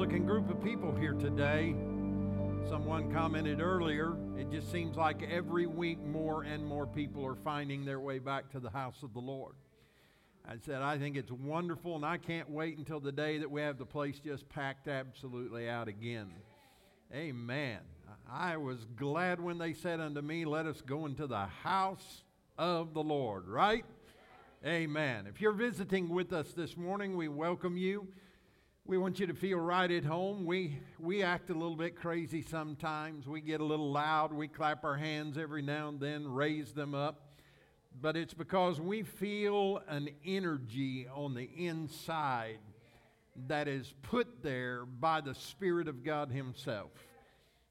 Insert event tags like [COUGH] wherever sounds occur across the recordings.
looking group of people here today. Someone commented earlier, it just seems like every week more and more people are finding their way back to the house of the Lord. I said, I think it's wonderful, and I can't wait until the day that we have the place just packed absolutely out again. Amen. I was glad when they said unto me, Let us go into the house of the Lord, right? Amen. If you're visiting with us this morning, we welcome you. We want you to feel right at home. We, we act a little bit crazy sometimes. We get a little loud. We clap our hands every now and then, raise them up. But it's because we feel an energy on the inside that is put there by the Spirit of God Himself.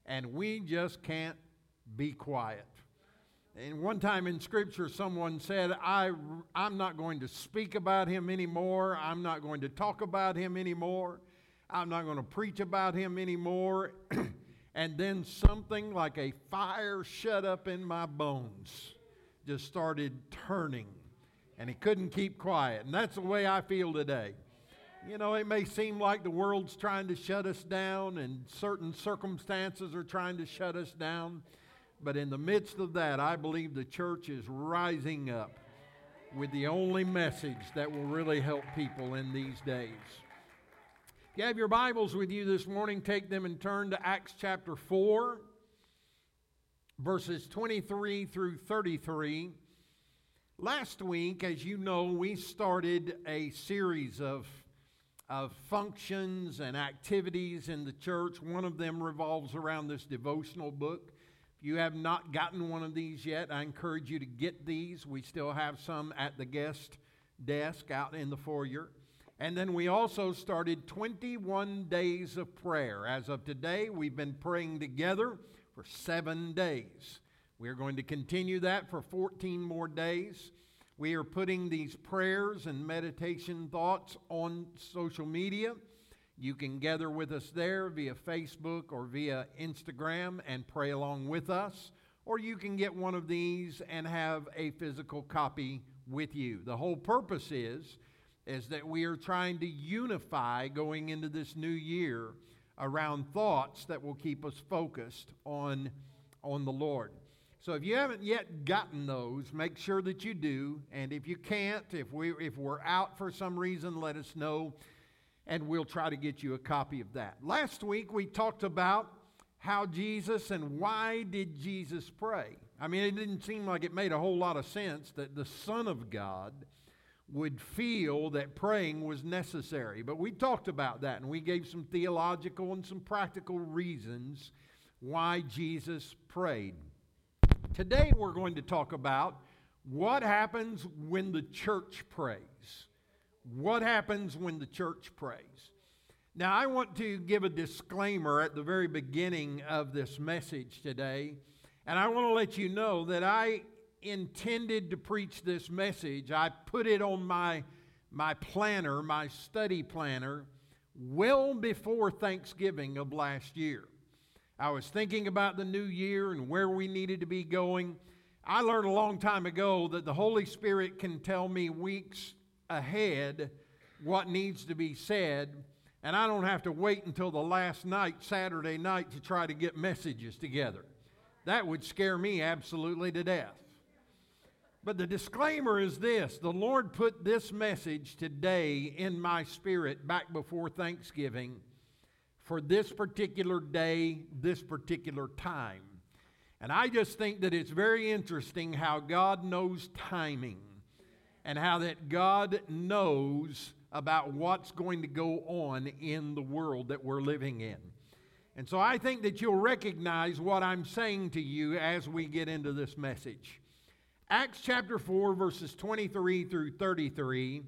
And we just can't be quiet. And one time in Scripture, someone said, I, I'm not going to speak about him anymore. I'm not going to talk about him anymore. I'm not going to preach about him anymore. [CLEARS THROAT] and then something like a fire shut up in my bones just started turning. And he couldn't keep quiet. And that's the way I feel today. You know, it may seem like the world's trying to shut us down and certain circumstances are trying to shut us down. But in the midst of that, I believe the church is rising up with the only message that will really help people in these days. If you have your Bibles with you this morning, take them and turn to Acts chapter 4, verses 23 through 33. Last week, as you know, we started a series of, of functions and activities in the church. One of them revolves around this devotional book. You have not gotten one of these yet, I encourage you to get these. We still have some at the guest desk out in the foyer. And then we also started 21 days of prayer. As of today, we've been praying together for seven days. We are going to continue that for 14 more days. We are putting these prayers and meditation thoughts on social media. You can gather with us there via Facebook or via Instagram and pray along with us. Or you can get one of these and have a physical copy with you. The whole purpose is, is that we are trying to unify going into this new year around thoughts that will keep us focused on, on the Lord. So if you haven't yet gotten those, make sure that you do. And if you can't, if, we, if we're out for some reason, let us know and we'll try to get you a copy of that. Last week we talked about how Jesus and why did Jesus pray? I mean, it didn't seem like it made a whole lot of sense that the Son of God would feel that praying was necessary. But we talked about that and we gave some theological and some practical reasons why Jesus prayed. Today we're going to talk about what happens when the church prays. What happens when the church prays? Now, I want to give a disclaimer at the very beginning of this message today, and I want to let you know that I intended to preach this message. I put it on my, my planner, my study planner, well before Thanksgiving of last year. I was thinking about the new year and where we needed to be going. I learned a long time ago that the Holy Spirit can tell me weeks ahead what needs to be said, and I don't have to wait until the last night, Saturday night, to try to get messages together. That would scare me absolutely to death. But the disclaimer is this the Lord put this message today in my spirit back before Thanksgiving for this particular day, this particular time. And I just think that it's very interesting how God knows timing and how that God knows about what's going to go on in the world that we're living in. And so I think that you'll recognize what I'm saying to you as we get into this message. Acts chapter 4, verses 23 through 33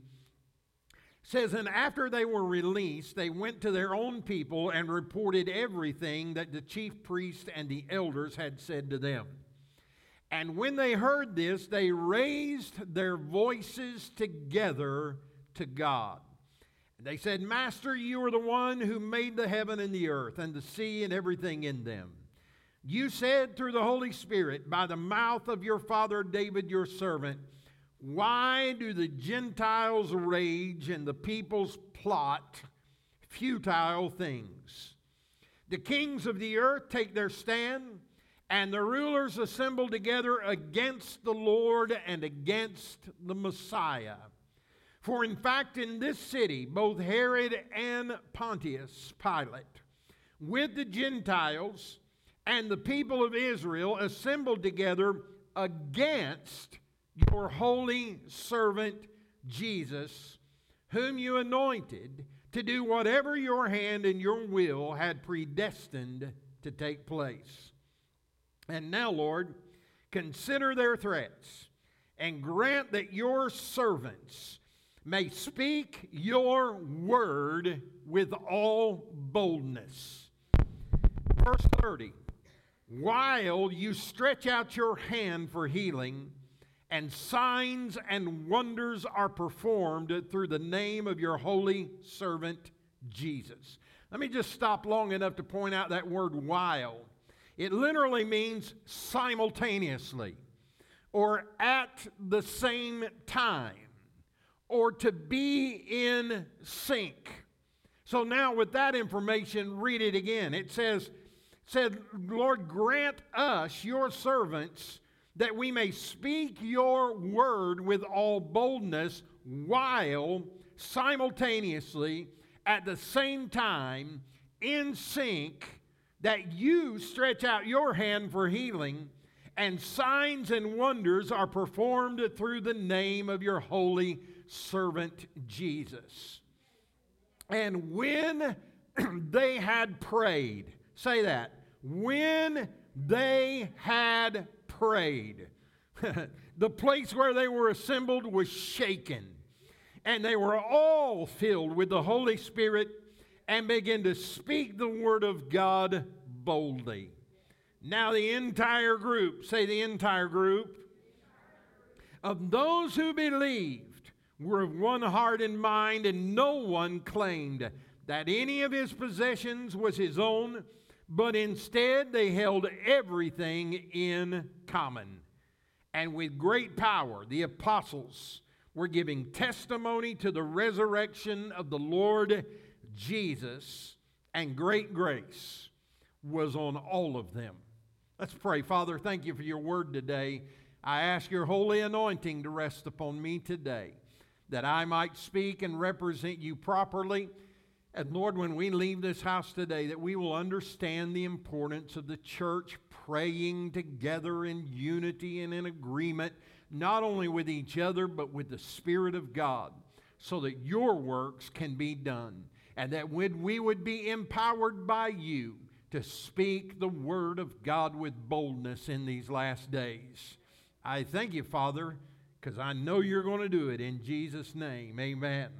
says, And after they were released, they went to their own people and reported everything that the chief priests and the elders had said to them. And when they heard this, they raised their voices together to God. They said, Master, you are the one who made the heaven and the earth and the sea and everything in them. You said through the Holy Spirit by the mouth of your father David, your servant, Why do the Gentiles rage and the peoples plot futile things. The kings of the earth take their stand, and the rulers assembled together against the Lord and against the Messiah. For in fact, in this city, both Herod and Pontius Pilate, with the Gentiles and the people of Israel, assembled together against your holy servant Jesus, whom you anointed to do whatever your hand and your will had predestined to take place. And now, Lord, consider their threats and grant that your servants may speak your word with all boldness. Verse 30 While you stretch out your hand for healing, and signs and wonders are performed through the name of your holy servant Jesus. Let me just stop long enough to point out that word while. It literally means simultaneously or at the same time or to be in sync. So now with that information, read it again. It says, said, Lord, grant us, your servants, that we may speak your word with all boldness while simultaneously at the same time in sync that you stretch out your hand for healing and signs and wonders are performed through the name of your holy servant Jesus. And when [CLEARS THROAT] they had prayed, say that, when they had prayed. [LAUGHS] the place where they were assembled was shaken, and they were all filled with the Holy Spirit and began to speak the word of God boldly. Now, the entire group, say the entire group, of those who believed were of one heart and mind, and no one claimed that any of his possessions was his own but instead they held everything in common. And with great power, the apostles were giving testimony to the resurrection of the Lord Jesus, and great grace was on all of them. Let's pray. Father, thank you for your word today. I ask your holy anointing to rest upon me today, that I might speak and represent you properly and Lord, when we leave this house today, that we will understand the importance of the church praying together in unity and in agreement, not only with each other, but with the Spirit of God, so that your works can be done. And that when we would be empowered by you to speak the word of God with boldness in these last days. I thank you, Father, because I know you're going to do it in Jesus' name. Amen.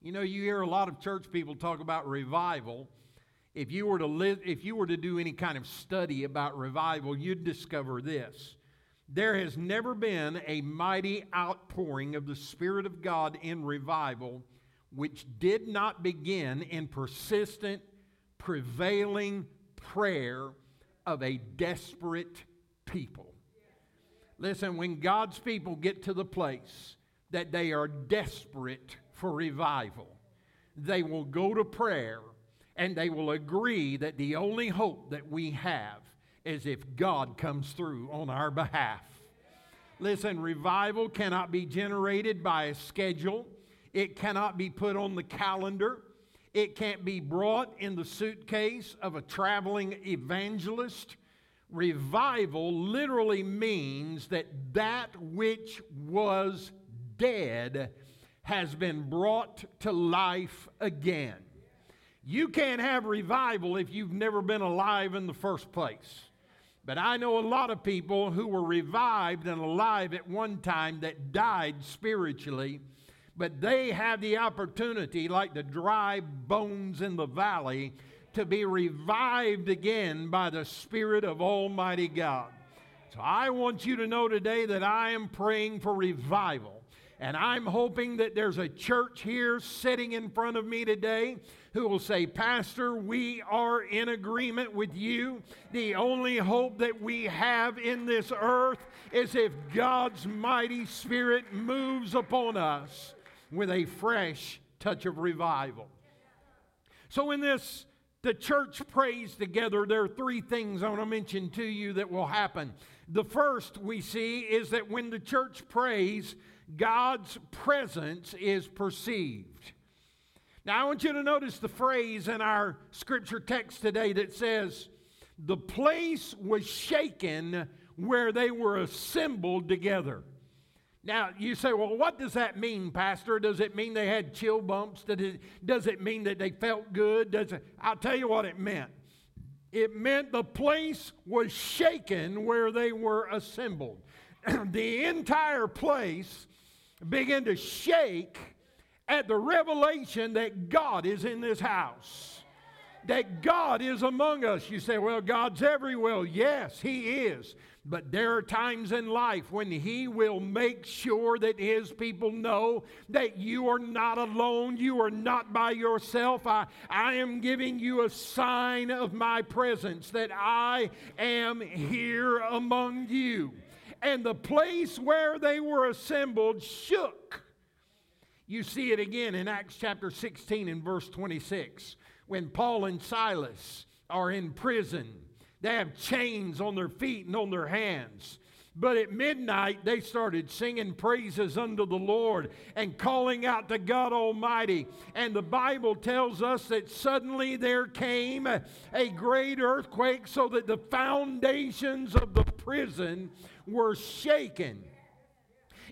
You know, you hear a lot of church people talk about revival. If you were to live, if you were to do any kind of study about revival, you'd discover this. There has never been a mighty outpouring of the Spirit of God in revival which did not begin in persistent, prevailing prayer of a desperate people. Listen, when God's people get to the place that they are desperate for revival. They will go to prayer and they will agree that the only hope that we have is if God comes through on our behalf. Listen, revival cannot be generated by a schedule, it cannot be put on the calendar. It can't be brought in the suitcase of a traveling evangelist. Revival literally means that that which was dead has been brought to life again. You can't have revival if you've never been alive in the first place. But I know a lot of people who were revived and alive at one time that died spiritually, but they have the opportunity, like the dry bones in the valley, to be revived again by the Spirit of Almighty God. So I want you to know today that I am praying for revival. And I'm hoping that there's a church here sitting in front of me today who will say, Pastor, we are in agreement with you. The only hope that we have in this earth is if God's mighty Spirit moves upon us with a fresh touch of revival. So, in this, the church prays together, there are three things I want to mention to you that will happen. The first we see is that when the church prays, God's presence is perceived. Now, I want you to notice the phrase in our scripture text today that says, The place was shaken where they were assembled together. Now, you say, well, what does that mean, Pastor? Does it mean they had chill bumps? Does it, does it mean that they felt good? Does it, I'll tell you what it meant. It meant the place was shaken where they were assembled. [CLEARS THROAT] the entire place began to shake at the revelation that God is in this house. That God is among us. You say, well, God's everywhere. Yes, He is. But there are times in life when He will make sure that His people know that you are not alone, you are not by yourself. I, I am giving you a sign of my presence, that I am here among you. And the place where they were assembled shook. You see it again in Acts chapter 16 and verse 26 when Paul and Silas are in prison they have chains on their feet and on their hands. But at midnight, they started singing praises unto the Lord and calling out to God Almighty. And the Bible tells us that suddenly there came a, great earthquake so that the foundations of the prison were shaken.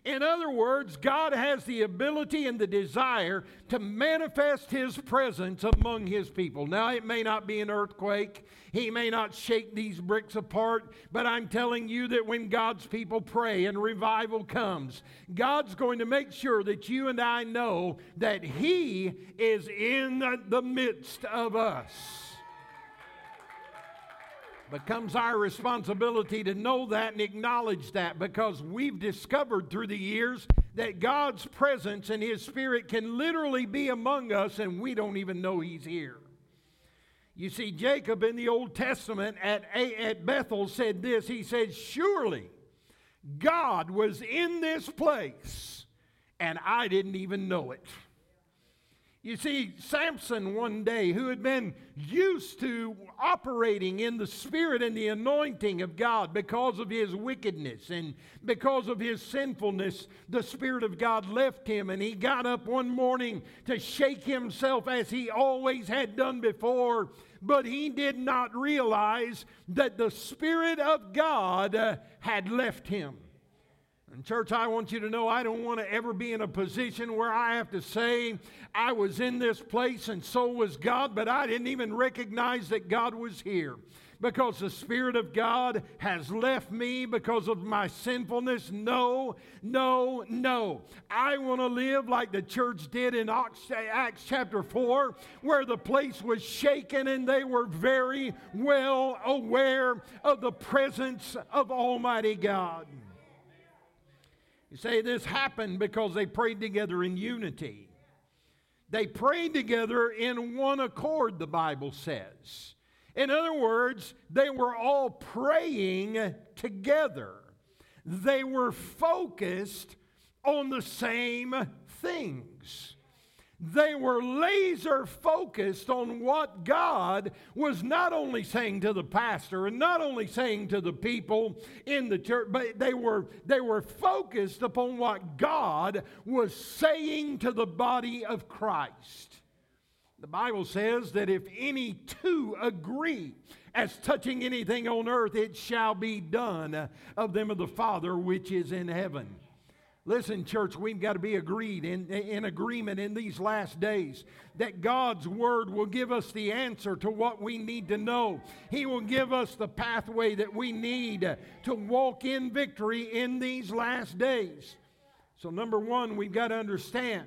In other words, God has the ability and the desire to manifest His presence among His people. Now, it may not be an earthquake, He may not shake these bricks apart, but I'm telling you that when God's people pray and revival comes, God's going to make sure that you and I know that He is in the midst of us becomes our responsibility to know that and acknowledge that because we've discovered through the years that God's presence and His Spirit can literally be among us and we don't even know He's here. You see, Jacob in the Old Testament at, at Bethel said this He said, Surely God was in this place and I didn't even know it. You see, Samson one day, who had been used to operating in the spirit and the anointing of God because of his wickedness and because of his sinfulness, the Spirit of God left him and he got up one morning to shake himself as he always had done before. But he did not realize that the Spirit of God uh, had left him. And, church, I want you to know I don't want to ever be in a position where I have to say I was in this place and so was God, but I didn't even recognize that God was here because the Spirit of God has left me because of my sinfulness. No, no, no. I want to live like the church did in Acts chapter 4, where the place was shaken and they were very well aware of the presence of Almighty God. You say this happened because they prayed together in unity. They prayed together in one accord, the Bible says. In other words, they were all praying together. They were focused on the same things. They were laser focused on what God was not only saying to the pastor and not only saying to the people in the church, but they were, they were focused upon what God was saying to the body of Christ. The Bible says that if any two agree as touching anything on earth, it shall be done of them of the Father which is in heaven. Listen, church, we've got to be agreed in, in agreement in these last days that God's word will give us the answer to what we need to know. He will give us the pathway that we need to walk in victory in these last days. So, number one, we've got to understand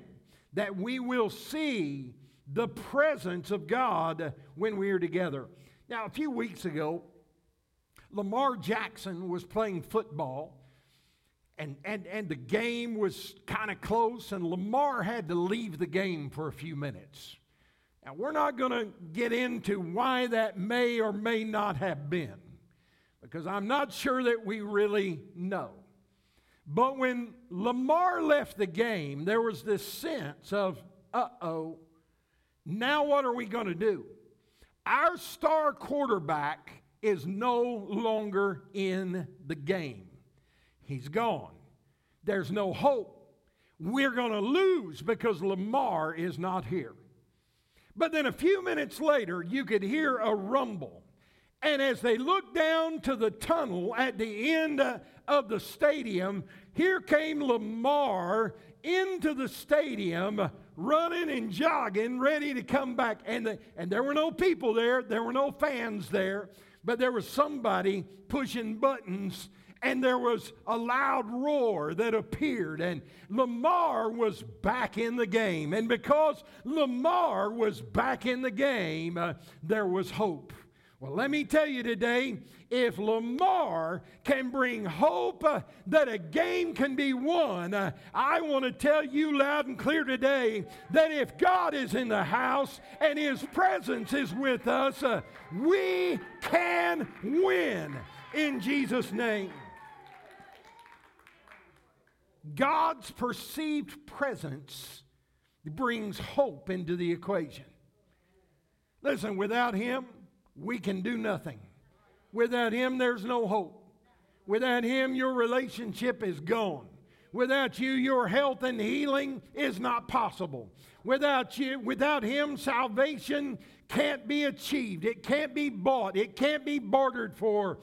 that we will see the presence of God when we are together. Now, a few weeks ago, Lamar Jackson was playing football and, and, and the game was kind of close, and Lamar had to leave the game for a few minutes. Now, we're not going to get into why that may or may not have been, because I'm not sure that we really know. But when Lamar left the game, there was this sense of, uh oh, Now, what are we going to do? Our star quarterback is no longer in the game, he's gone. There's no hope. We're going to lose because Lamar is not here. But then a few minutes later, you could hear a rumble. And as they looked down to the tunnel at the end uh, of the stadium, here came Lamar into the stadium, running and jogging, ready to come back. And, the, and there were no people there, there were no fans there, but there was somebody pushing buttons and there was a loud roar that appeared, and Lamar was back in the game. And because Lamar was back in the game, uh, there was hope. Well, let me tell you today if Lamar can bring hope uh, that a game can be won, uh, I want to tell you loud and clear today that if God is in the house and His presence is with us, uh, we can win in Jesus' name. God's perceived presence brings hope into the equation. Listen, without Him, we can do nothing. Without Him, there's no hope. Without Him, your relationship is gone. Without you, your health and healing is not possible. Without you, without Him, salvation can't be achieved. It can't be bought. It can't be bartered for.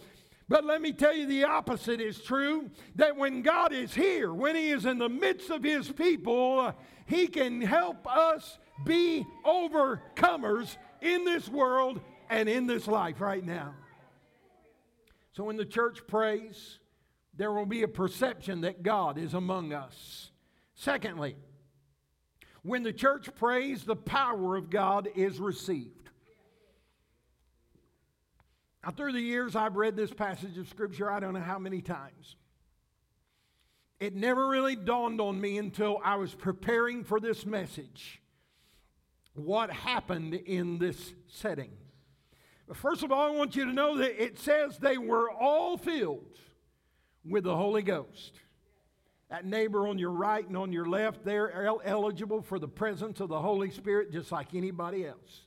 But let me tell you, the opposite is true that when God is here, when He is in the midst of His people, He can help us be overcomers in this world and in this life right now. So when the church prays, there will be a perception that God is among us. Secondly, when the church prays, the power of God is received. Now, through the years, I've read this passage of Scripture I don't know how many times. It never really dawned on me until I was preparing for this message what happened in this setting. But first of all, I want you to know that it says they were all filled with the Holy Ghost. That neighbor on your right and on your left, they're eligible for the presence of the Holy Spirit just like anybody else.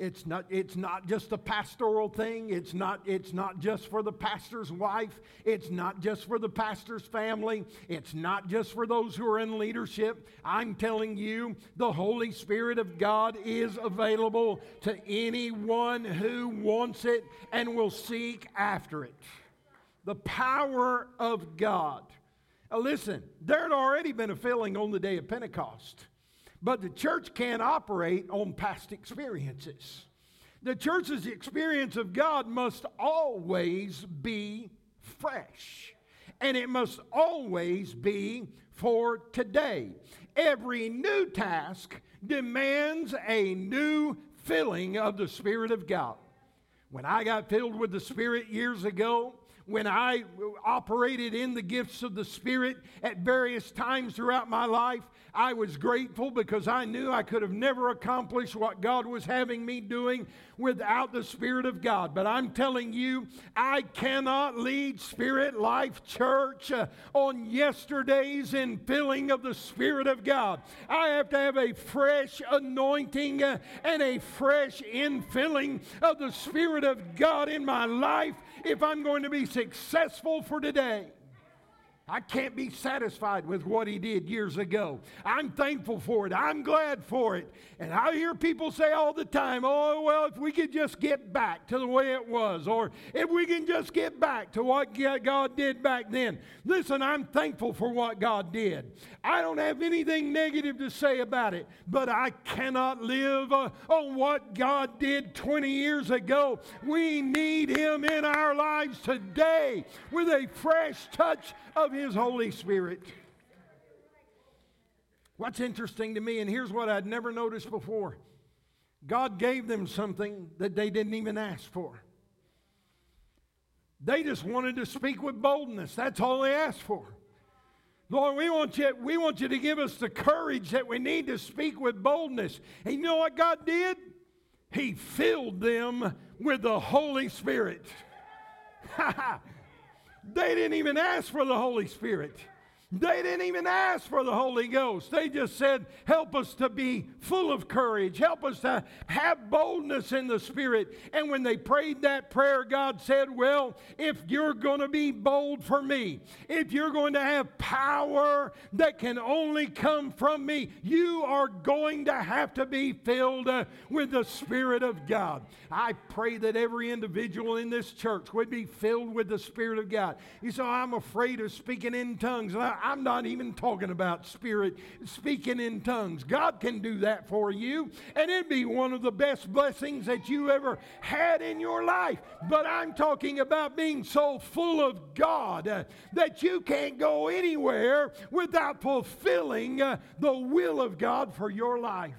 It's not, it's not just a pastoral thing. It's not, it's not just for the pastor's wife. It's not just for the pastor's family. It's not just for those who are in leadership. I'm telling you, the Holy Spirit of God is available to anyone who wants it and will seek after it. The power of God. Now listen, there had already been a filling on the day of Pentecost. But the church can't operate on past experiences. The church's experience of God must always be fresh, and it must always be for today. Every new task demands a new filling of the Spirit of God. When I got filled with the Spirit years ago, when I operated in the gifts of the Spirit at various times throughout my life, I was grateful because I knew I could have never accomplished what God was having me doing without the Spirit of God. But I'm telling you, I cannot lead Spirit Life Church uh, on yesterday's infilling of the Spirit of God. I have to have a fresh anointing uh, and a fresh infilling of the Spirit of God in my life if I'm going to be successful for today. I can't be satisfied with what he did years ago. I'm thankful for it. I'm glad for it. And I hear people say all the time, oh, well, if we could just get back to the way it was, or if we can just get back to what God did back then. Listen, I'm thankful for what God did. I don't have anything negative to say about it, but I cannot live uh, on what God did 20 years ago. We need Him in our lives today with a fresh touch of His Holy Spirit. What's interesting to me, and here's what I'd never noticed before God gave them something that they didn't even ask for. They just wanted to speak with boldness. That's all they asked for. Lord, we want you, we want you to give us the courage that we need to speak with boldness. And you know what God did? He filled them with the Holy Spirit. [LAUGHS] They didn't even ask for the Holy Spirit. They didn't even ask for the Holy Ghost. They just said, Help us to be full of courage. Help us to have boldness in the Spirit. And when they prayed that prayer, God said, Well, if you're going to be bold for me, if you're going to have power that can only come from me, you are going to have to be filled uh, with the Spirit of God. I pray that every individual in this church would be filled with the Spirit of God. You say, I'm afraid of speaking in tongues. I'm not even talking about spirit speaking in tongues. God can do that for you, and it'd be one of the best blessings that you ever had in your life. But I'm talking about being so full of God uh, that you can't go anywhere without fulfilling uh, the will of God for your life.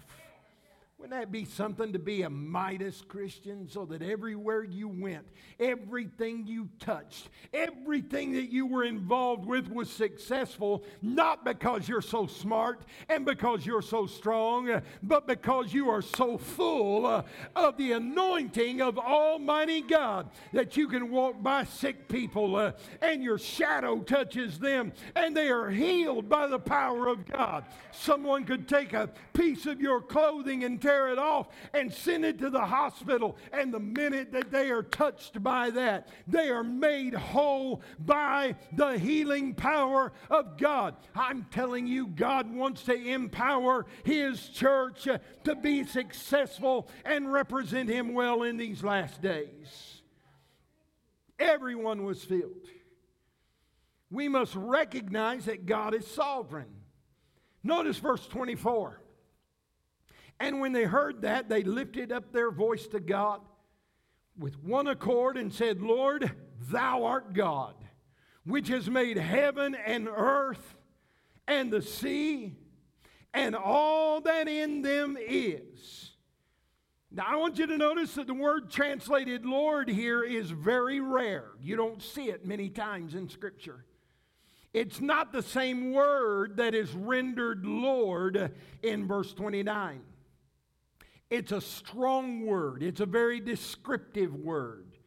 Wouldn't that be something to be a Midas Christian so that everywhere you went, everything you touched, everything that you were involved with was successful, not because you're so smart and because you're so strong, but because you are so full uh, of the anointing of Almighty God that you can walk by sick people uh, and your shadow touches them and they are healed by the power of God. Someone could take a piece of your clothing and tear it off and send it to the hospital. And the minute that they are touched by that, they are made whole by the healing power of God. I'm telling you, God wants to empower His church to be successful and represent Him well in these last days. Everyone was filled. We must recognize that God is sovereign. Notice verse 24. And when they heard that, they lifted up their voice to God with one accord and said, Lord, thou art God, which has made heaven and earth and the sea and all that in them is. Now, I want you to notice that the word translated Lord here is very rare. You don't see it many times in Scripture. It's not the same word that is rendered Lord in verse 29. It's a strong word, it's a very descriptive word,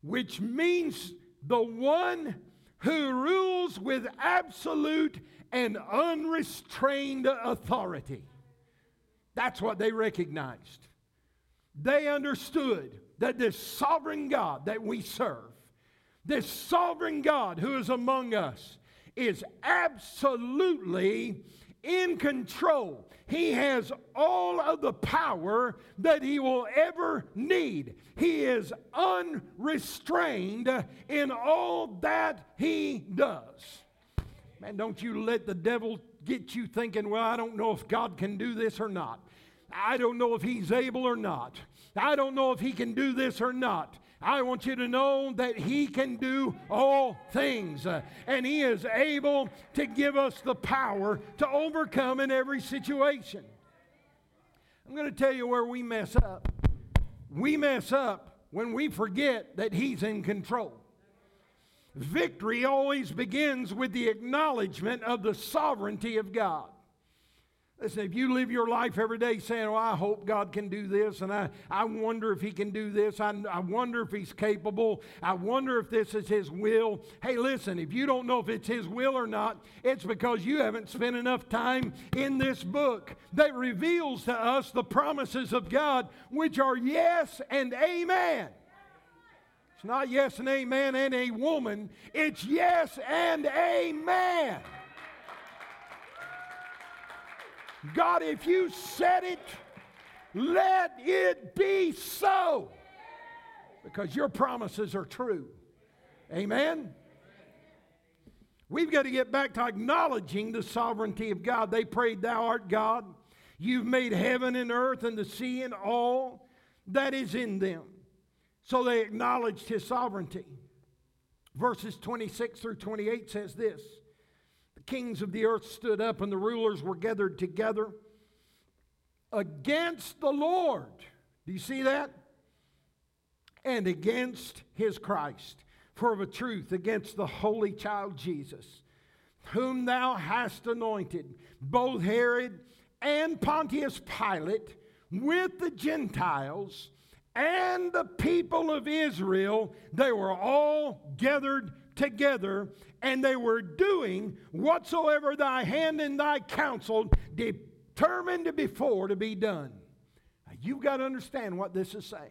which means the one who rules with absolute and unrestrained authority. That's what they recognized. They understood that this sovereign God that we serve, this sovereign God who is among us, is absolutely in control. He has all of the power that he will ever need. He is unrestrained in all that he does. Man, don't you let the devil get you thinking, well, I don't know if God can do this or not. I don't know if he's able or not. I don't know if he can do this or not. I want you to know that He can do all things, uh, and He is able to give us the power to overcome in every situation. I'm going to tell you where we mess up. We mess up when we forget that He's in control. Victory always begins with the acknowledgement of the sovereignty of God. Listen, if you live your life every day saying, Well, I hope God can do this, and I, I wonder if He can do this, I, I wonder if He's capable, I wonder if this is His will. Hey, listen, if you don't know if it's His will or not, it's because you haven't spent enough time in this book that reveals to us the promises of God, which are yes and amen. It's not yes and amen and a woman, it's yes and amen. God, if you said it, let it be so. Because your promises are true. Amen? We've got to get back to acknowledging the sovereignty of God. They prayed, Thou art God. You've made heaven and earth and the sea and all that is in them. So they acknowledged his sovereignty. Verses 26 through 28 says this the kings of the earth stood up and the rulers were gathered together against the Lord. Do you see that? And against his Christ. For of a truth, against the holy child Jesus, whom thou hast anointed, both Herod and Pontius Pilate, with the Gentiles and the people of Israel, they were all gathered together, and they were doing whatsoever thy hand and thy counsel determined before to be done. Now, you've got to understand what this is saying.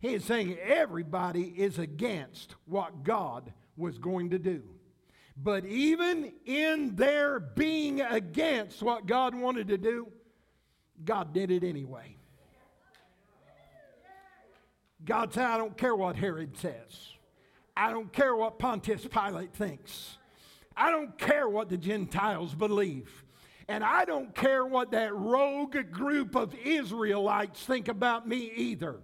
He is saying everybody is against what God was going to do. But even in their being against what God wanted to do, God did it anyway. God said, I don't care what Herod says. I don't care what Pontius Pilate thinks. I don't care what the Gentiles believe. And I don't care what that rogue group of Israelites think about me either.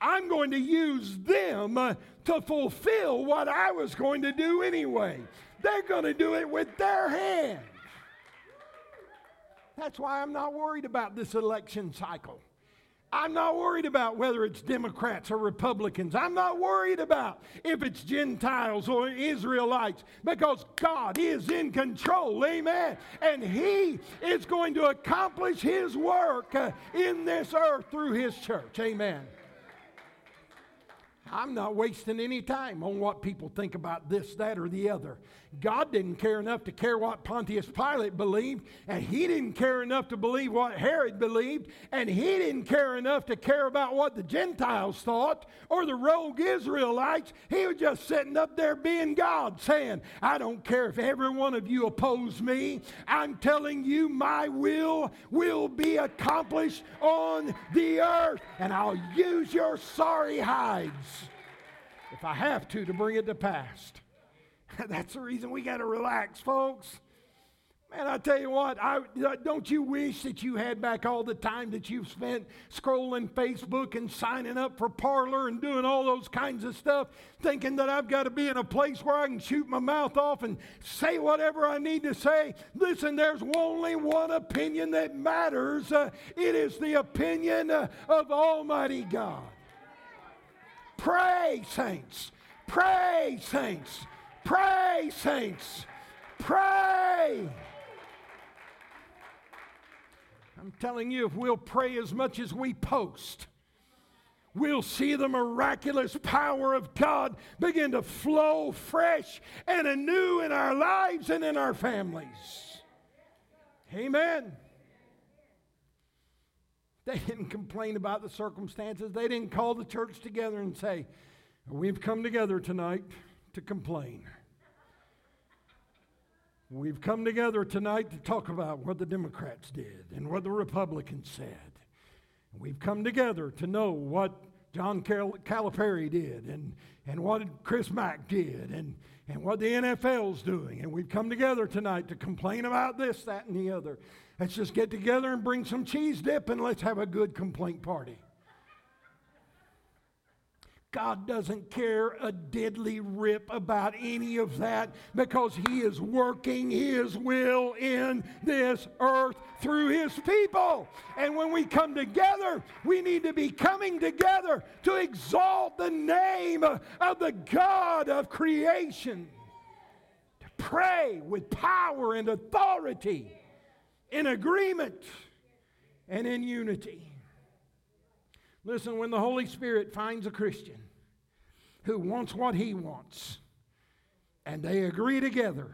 I'm going to use them uh, to fulfill what I was going to do anyway. They're going to do it with their hand. That's why I'm not worried about this election cycle. I'm not worried about whether it's Democrats or Republicans. I'm not worried about if it's Gentiles or Israelites because God is in control. Amen. And He is going to accomplish His work uh, in this earth through His church. Amen. I'm not wasting any time on what people think about this, that, or the other. God didn't care enough to care what Pontius Pilate believed, and he didn't care enough to believe what Herod believed, and he didn't care enough to care about what the Gentiles thought or the rogue Israelites. He was just sitting up there being God, saying, I don't care if every one of you oppose me. I'm telling you, my will will be accomplished on the earth, and I'll use your sorry hides if I have to to bring it to pass. [LAUGHS] That's the reason we got to relax, folks. Man, I tell you what, I, don't you wish that you had back all the time that you've spent scrolling Facebook and signing up for Parler and doing all those kinds of stuff, thinking that I've got to be in a place where I can shoot my mouth off and say whatever I need to say? Listen, there's only one opinion that matters. Uh, it is the opinion uh, of Almighty God. Pray, saints. Pray, saints. Pray, saints. Pray. I'm telling you, if we'll pray as much as we post, we'll see the miraculous power of God begin to flow fresh and anew in our lives and in our families. Amen. They didn't complain about the circumstances. They didn't call the church together and say, We've come together tonight to complain. We've come together tonight to talk about what the Democrats did and what the Republicans said. We've come together to know what John Cal- Calipari did and, and what Chris Mack did and, and what the NFL's doing. And we've come together tonight to complain about this, that, and the other. Let's just get together and bring some cheese dip and let's have a good complaint party. God doesn't care a deadly rip about any of that because He is working His will in this earth through His people. And when we come together, we need to be coming together to exalt the name of the God of creation, to pray with power and authority, in agreement and in unity. Listen, when the Holy Spirit finds a Christian who wants what he wants, and they agree together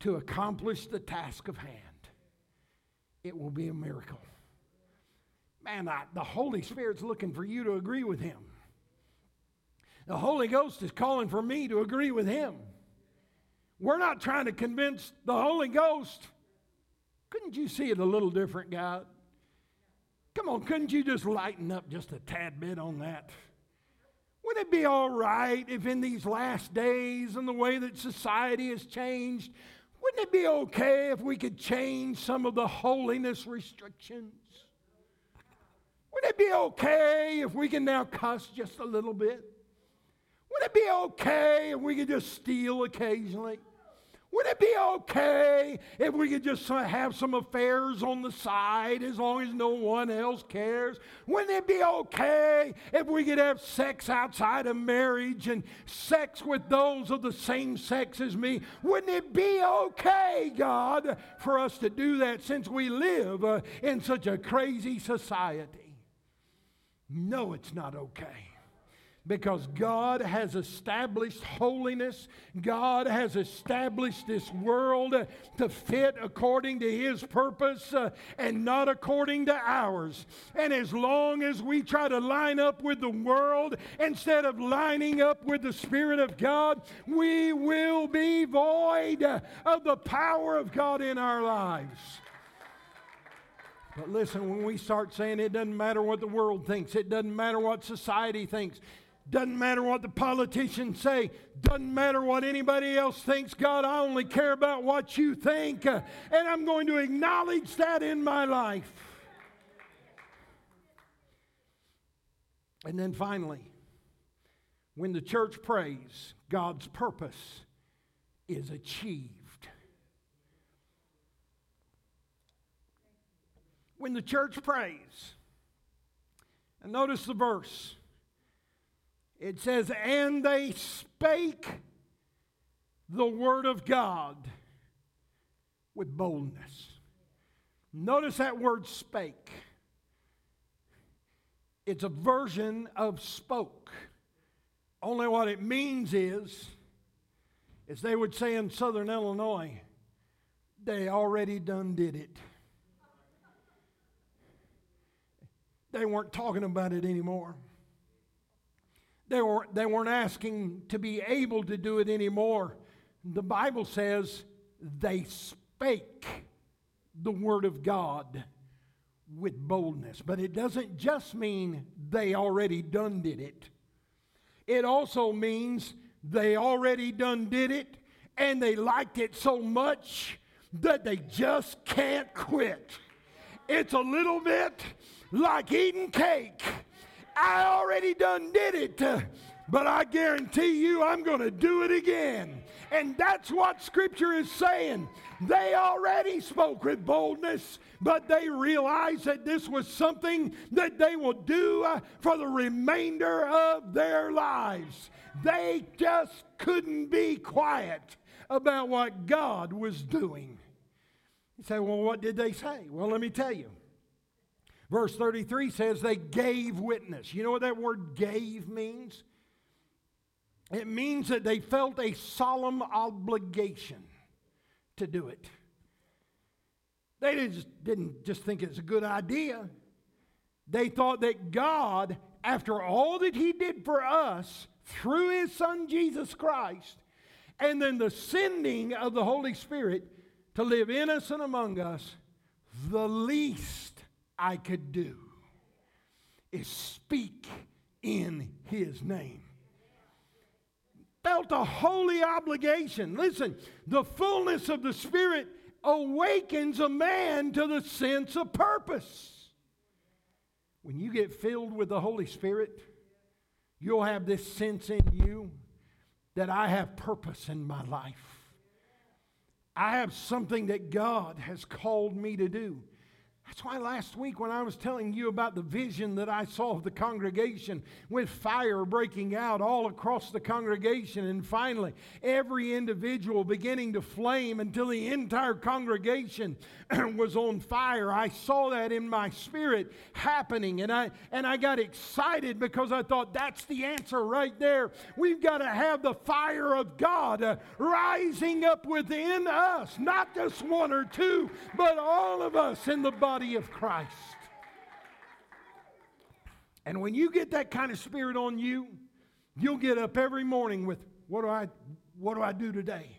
to accomplish the task of hand, it will be a miracle. Man, I, the Holy Spirit's looking for you to agree with him. The Holy Ghost is calling for me to agree with him. We're not trying to convince the Holy Ghost. Couldn't you see it a little different, God? Come on, couldn't you just lighten up just a tad bit on that? Wouldn't it be all right if, in these last days and the way that society has changed, wouldn't it be okay if we could change some of the holiness restrictions? Wouldn't it be okay if we can now cuss just a little bit? Wouldn't it be okay if we could just steal occasionally? Would it be okay if we could just have some affairs on the side as long as no one else cares? Wouldn't it be okay if we could have sex outside of marriage and sex with those of the same sex as me? Wouldn't it be okay, God, for us to do that since we live uh, in such a crazy society? No, it's not okay because God has established holiness. God has established this world to fit according to His purpose uh, and not according to ours. And as long as we try to line up with the world instead of lining up with the Spirit of God, we will be void of the power of God in our lives. But listen, when we start saying it doesn't matter what the world thinks, it doesn't matter what society thinks, doesn't matter what the politicians say. Doesn't matter what anybody else thinks. God, I only care about what you think. And I'm going to acknowledge that in my life. And then finally, when the church prays, God's purpose is achieved. When the church prays, and notice the verse it says, and they spake the word of God with boldness. Notice that word spake. It's a version of spoke. Only what it means is, as they would say in southern Illinois, they already done did it. They weren't talking about it anymore. They, were, they weren't asking to be able to do it anymore. The Bible says they spake the word of God with boldness. But it doesn't just mean they already done did it. It also means they already done did it and they liked it so much that they just can't quit. It's a little bit like eating cake. I already done did it, uh, but I guarantee you I'm going to do it again. And that's what Scripture is saying. They already spoke with boldness, but they realized that this was something that they will do uh, for the remainder of their lives. They just couldn't be quiet about what God was doing. You say, well, what did they say? Well, let me tell you. Verse 33 says they gave witness. You know what that word gave means? It means that they felt a solemn obligation to do it. They didn't, didn't just think it's a good idea. They thought that God, after all that He did for us through His Son Jesus Christ, and then the sending of the Holy Spirit to live in us and among us, the least I could do is speak in his name. Felt a holy obligation. Listen, the fullness of the Spirit awakens a man to the sense of purpose. When you get filled with the Holy Spirit, you'll have this sense in you that I have purpose in my life. I have something that God has called me to do. That's why last week, when I was telling you about the vision that I saw of the congregation with fire breaking out all across the congregation, and finally every individual beginning to flame until the entire congregation [CLEARS THROAT] was on fire, I saw that in my spirit happening, and I, and I got excited because I thought that's the answer right there. We've got to have the fire of God uh, rising up within us, not just one or two, but all of us in the body body of Christ. And when you get that kind of spirit on you, you'll get up every morning with, what do I, what do I do today?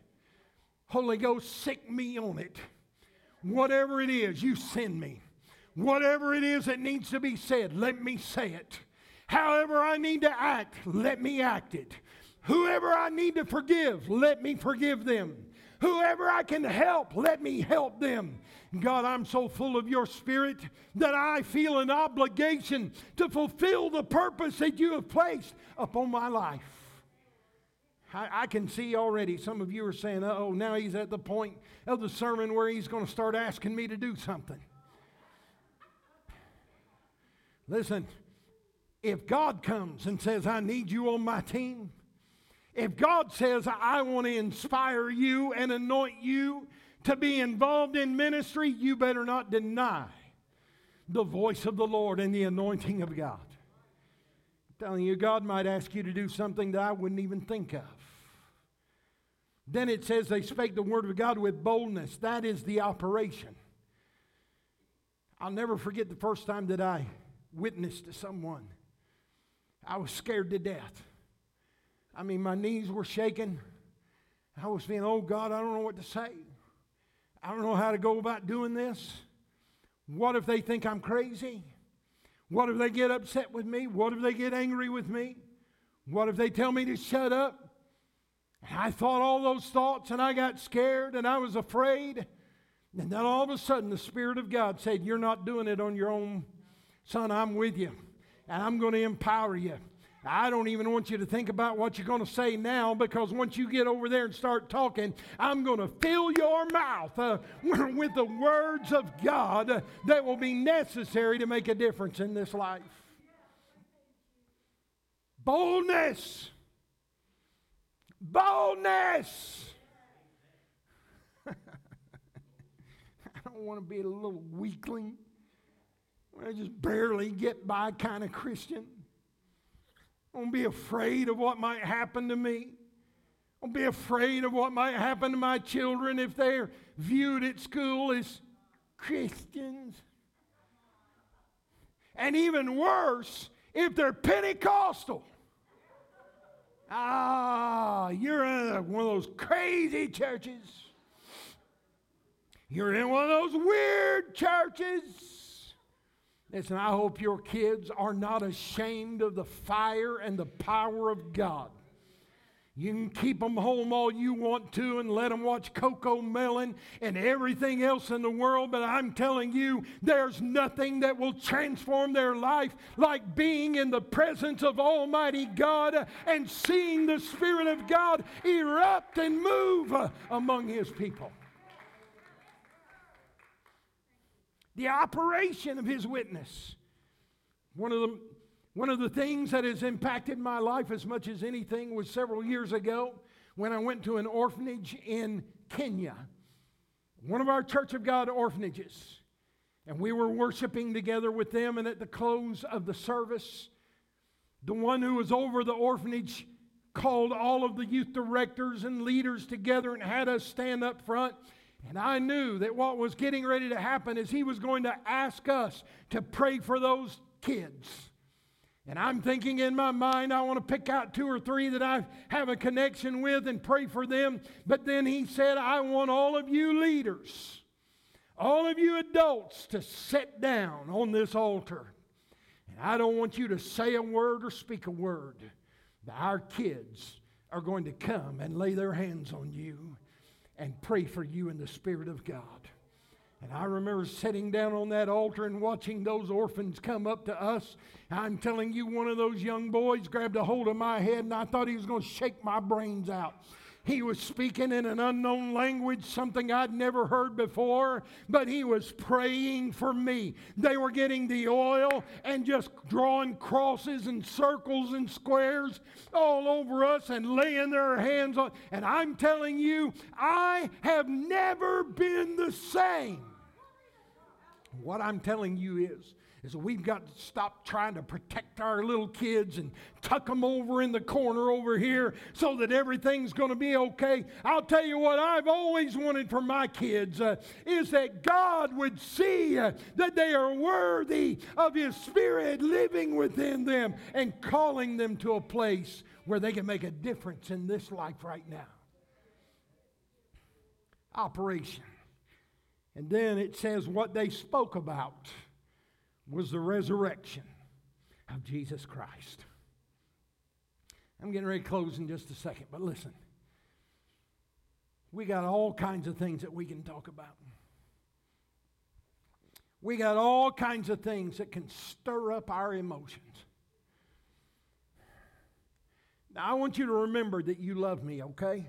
Holy Ghost, sic me on it. Whatever it is, you send me. Whatever it is that needs to be said, let me say it. However, I need to act, let me act it. Whoever I need to forgive, let me forgive them. Whoever I can help, let me help them. God, I'm so full of your spirit that I feel an obligation to fulfill the purpose that you have placed upon my life. I, I can see already some of you are saying, oh, now he's at the point of the sermon where he's going to start asking me to do something. Listen, if God comes and says, I need you on my team, if God says, I want to inspire you and anoint you to be involved in ministry, you better not deny the voice of the Lord and the anointing of God. I'm telling you, God might ask you to do something that I wouldn't even think of. Then it says they spake the word of God with boldness. That is the operation. I'll never forget the first time that I witnessed to someone. I was scared to death. I mean, my knees were shaking. I was feeling, oh God, I don't know what to say. I don't know how to go about doing this. What if they think I'm crazy? What if they get upset with me? What if they get angry with me? What if they tell me to shut up? And I thought all those thoughts and I got scared and I was afraid. And then all of a sudden, the Spirit of God said, You're not doing it on your own. Son, I'm with you and I'm going to empower you. I don't even want you to think about what you're going to say now because once you get over there and start talking, I'm going to fill your mouth uh, [LAUGHS] with the words of God that will be necessary to make a difference in this life. Boldness. Boldness. [LAUGHS] I don't want to be a little weakling. I just barely get by kind of Christian. Don't be afraid of what might happen to me. Don't be afraid of what might happen to my children if they're viewed at school as Christians. And even worse, if they're Pentecostal. Ah, you're in one of those crazy churches. You're in one of those weird churches. Listen, I hope your kids are not ashamed of the fire and the power of God. You can keep them home all you want to and let them watch CoComelon and everything else in the world, but I'm telling you, there's nothing that will transform their life like being in the presence of Almighty God and seeing the Spirit of God erupt and move uh, among His people. The operation of his witness. One of the one of the things that has impacted my life as much as anything was several years ago when I went to an orphanage in Kenya, one of our Church of God orphanages. And we were worshiping together with them, and at the close of the service, the one who was over the orphanage called all of the youth directors and leaders together and had us stand up front and I knew that what was getting ready to happen is he was going to ask us to pray for those kids. And I'm thinking in my mind, I want to pick out two or three that I have a connection with and pray for them. But then he said, I want all of you leaders, all of you adults to sit down on this altar. And I don't want you to say a word or speak a word. Our kids are going to come and lay their hands on you and pray for you in the Spirit of God. And I remember sitting down on that altar and watching those orphans come up to us. I'm telling you, one of those young boys grabbed a hold of my head and I thought he was going to shake my brains out. He was speaking in an unknown language, something I'd never heard before, but he was praying for me. They were getting the oil and just drawing crosses and circles and squares all over us and laying their hands on. And I'm telling you, I have never been the same. What I'm telling you is, is we've got to stop trying to protect our little kids and tuck them over in the corner over here so that everything's going to be okay. I'll tell you what I've always wanted for my kids uh, is that God would see uh, that they are worthy of His Spirit living within them and calling them to a place where they can make a difference in this life right now. Operation. And then it says what they spoke about was the resurrection of Jesus Christ. I'm getting ready to close in just a second, but listen. We got all kinds of things that we can talk about. We got all kinds of things that can stir up our emotions. Now, I want you to remember that you love me, okay?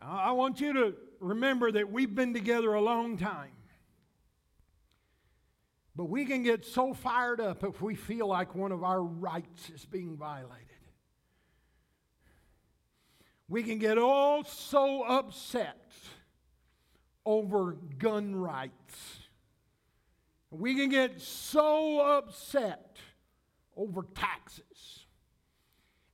I want you to remember that we've been together a long time. But we can get so fired up if we feel like one of our rights is being violated. We can get all so upset over gun rights. We can get so upset over taxes.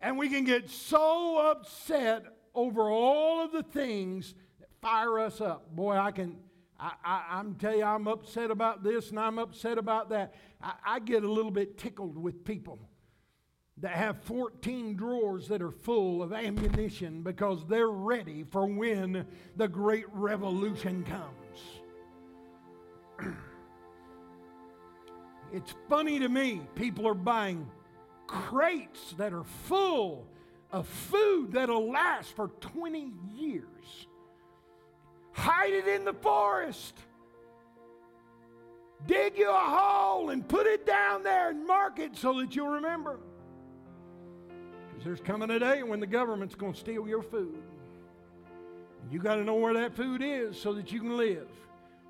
And we can get so upset over all of the things fire us up. Boy, I can, I, I, am tell you, I'm upset about this and I'm upset about that. I, I get a little bit tickled with people that have 14 drawers that are full of ammunition because they're ready for when the great revolution comes. [CLEARS THROAT] It's funny to me, people are buying crates that are full of food that'll last for 20 years. Hide it in the forest. Dig you a hole and put it down there and mark it so that you'll remember. Because there's coming a day when the government's going to steal your food. You got to know where that food is so that you can live.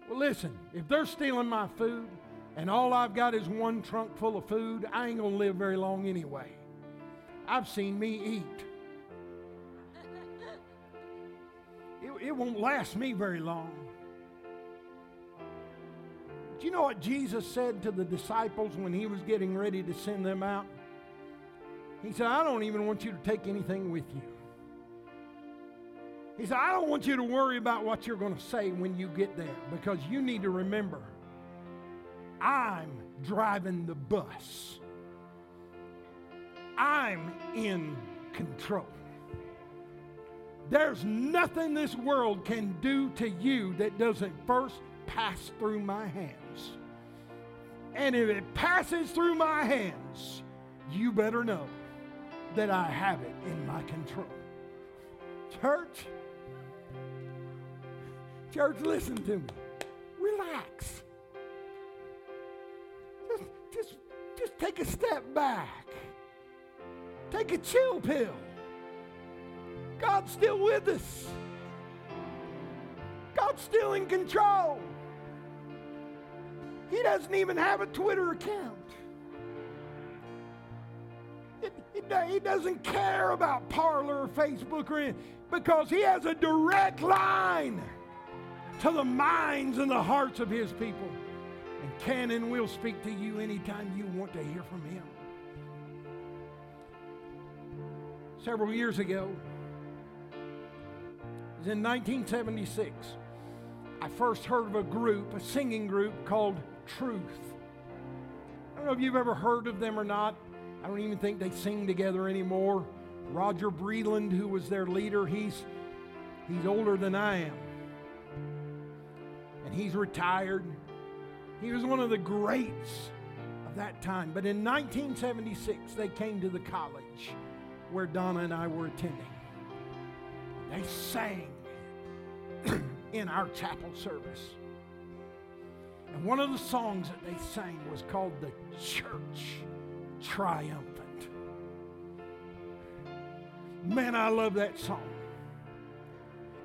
Well, listen, if they're stealing my food, and all I've got is one trunk full of food, I ain't going to live very long anyway. I've seen me eat. It, won't last me very long. Do you know what Jesus said to the disciples when he was getting ready to send them out? He said, I don't even want you to take anything with you. He said, I don't want you to worry about what you're going to say when you get there because you need to remember I'm driving the bus. I'm in control. There's nothing this world can do to you that doesn't first pass through my hands. And if it passes through my hands, you better know that I have it in my control. Church, church, listen to me. Relax. Just, just just take a step back. Take a chill pill. God's still with us. God's still in control. He doesn't even have a Twitter account. It, it, he doesn't care about Parler or Facebook or anything because he has a direct line to the minds and the hearts of his people. And can and will speak to you anytime you want to hear from him. Several years ago, in 1976, I first heard of a group, a singing group called Truth. I don't know if you've ever heard of them or not. I don't even think they sing together anymore. Roger Breland, who was their leader, he's, he's older than I am. And he's retired. He was one of the greats of that time. But in 1976, they came to the college where Donna and I were attending. They sang [CLEARS THROAT] in our chapel service. And one of the songs that they sang was called The Church Triumphant. Man, I love that song.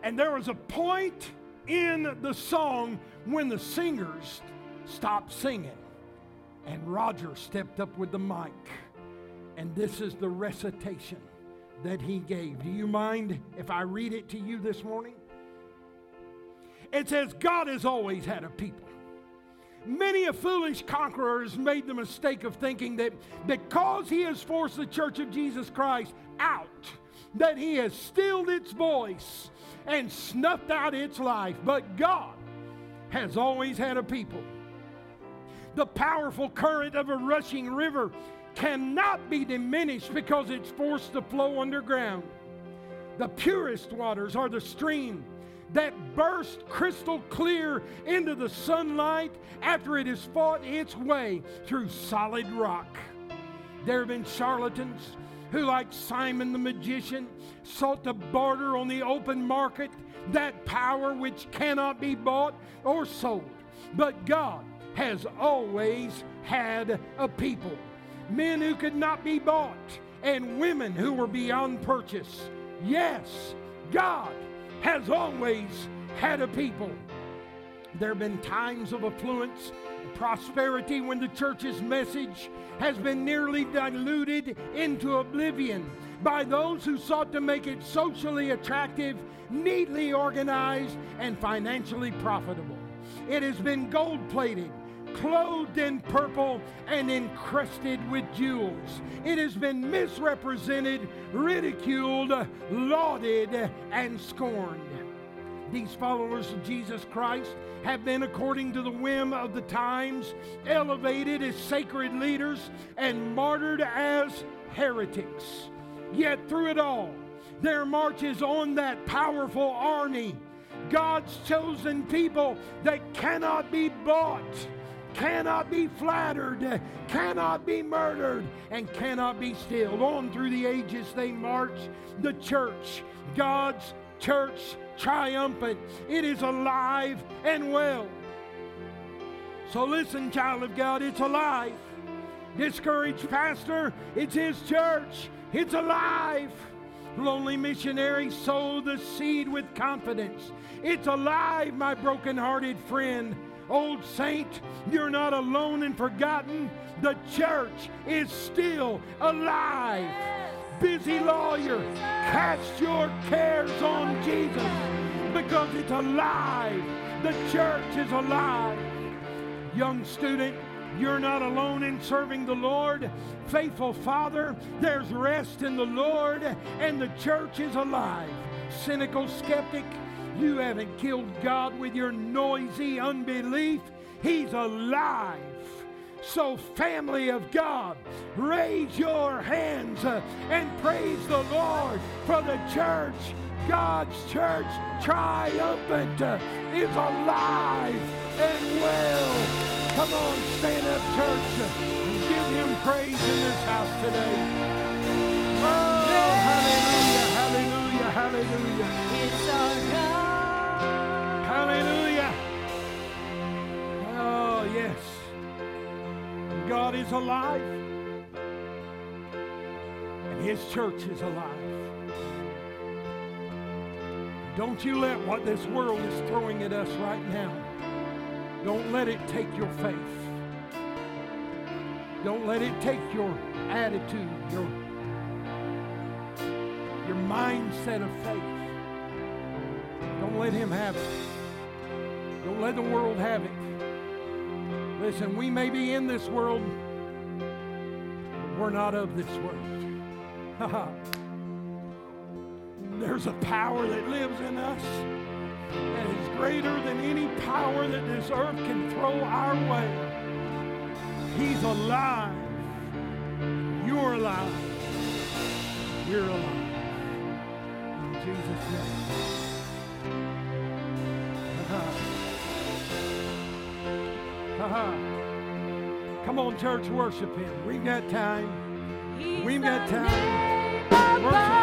And there was a point in the song when the singers stopped singing. And Roger stepped up with the mic. And this is the recitation that he gave. Do you mind if I read it to you this morning? It says, God has always had a people. Many a foolish conqueror has made the mistake of thinking that because he has forced the church of Jesus Christ out, that he has stilled its voice and snuffed out its life. But God has always had a people the powerful current of a rushing river cannot be diminished because it's forced to flow underground. The purest waters are the stream that burst crystal clear into the sunlight after it has fought its way through solid rock. There have been charlatans who, like Simon the magician, sought to barter on the open market that power which cannot be bought or sold. But God has always had a people. Men who could not be bought and women who were beyond purchase. Yes, God has always had a people. There have been times of affluence prosperity when the church's message has been nearly diluted into oblivion by those who sought to make it socially attractive, neatly organized, and financially profitable. It has been gold plated clothed in purple and encrusted with jewels. It has been misrepresented, ridiculed, lauded, and scorned. These followers of Jesus Christ have been, according to the whim of the times, elevated as sacred leaders and martyred as heretics. Yet through it all, their march is on that powerful army, God's chosen people that cannot be bought cannot be flattered, cannot be murdered, and cannot be stilled. On through the ages they march. The church, God's church, triumphant. It is alive and well. So listen, child of God, it's alive. Discouraged pastor, it's his church. It's alive. Lonely missionary, sow the seed with confidence. It's alive, my broken-hearted friend. Old saint, you're not alone and forgotten. The church is still alive. Busy lawyer, cast your cares on Jesus because it's alive. The church is alive. Young student, you're not alone in serving the Lord. Faithful Father, there's rest in the Lord, and the church is alive. Cynical skeptic, you haven't killed God with your noisy unbelief. He's alive. So, family of God, raise your hands uh, and praise the Lord for the church. God's church, triumphant, uh, is alive and well. Come on, stand up, church, and give him praise in this house today. Oh, hallelujah, hallelujah, hallelujah. God is alive. And His church is alive. Don't you let what this world is throwing at us right now, don't let it take your faith. Don't let it take your attitude, your, your mindset of faith. Don't let him have it. Don't let the world have it. Listen, we may be in this world, but we're not of this world. [LAUGHS] There's a power that lives in us that is greater than any power that this earth can throw our way. He's alive. You're alive. We're alive. In Jesus' name. Uh-huh. Come on, church, worship Him. We've got time. We've got time. Worship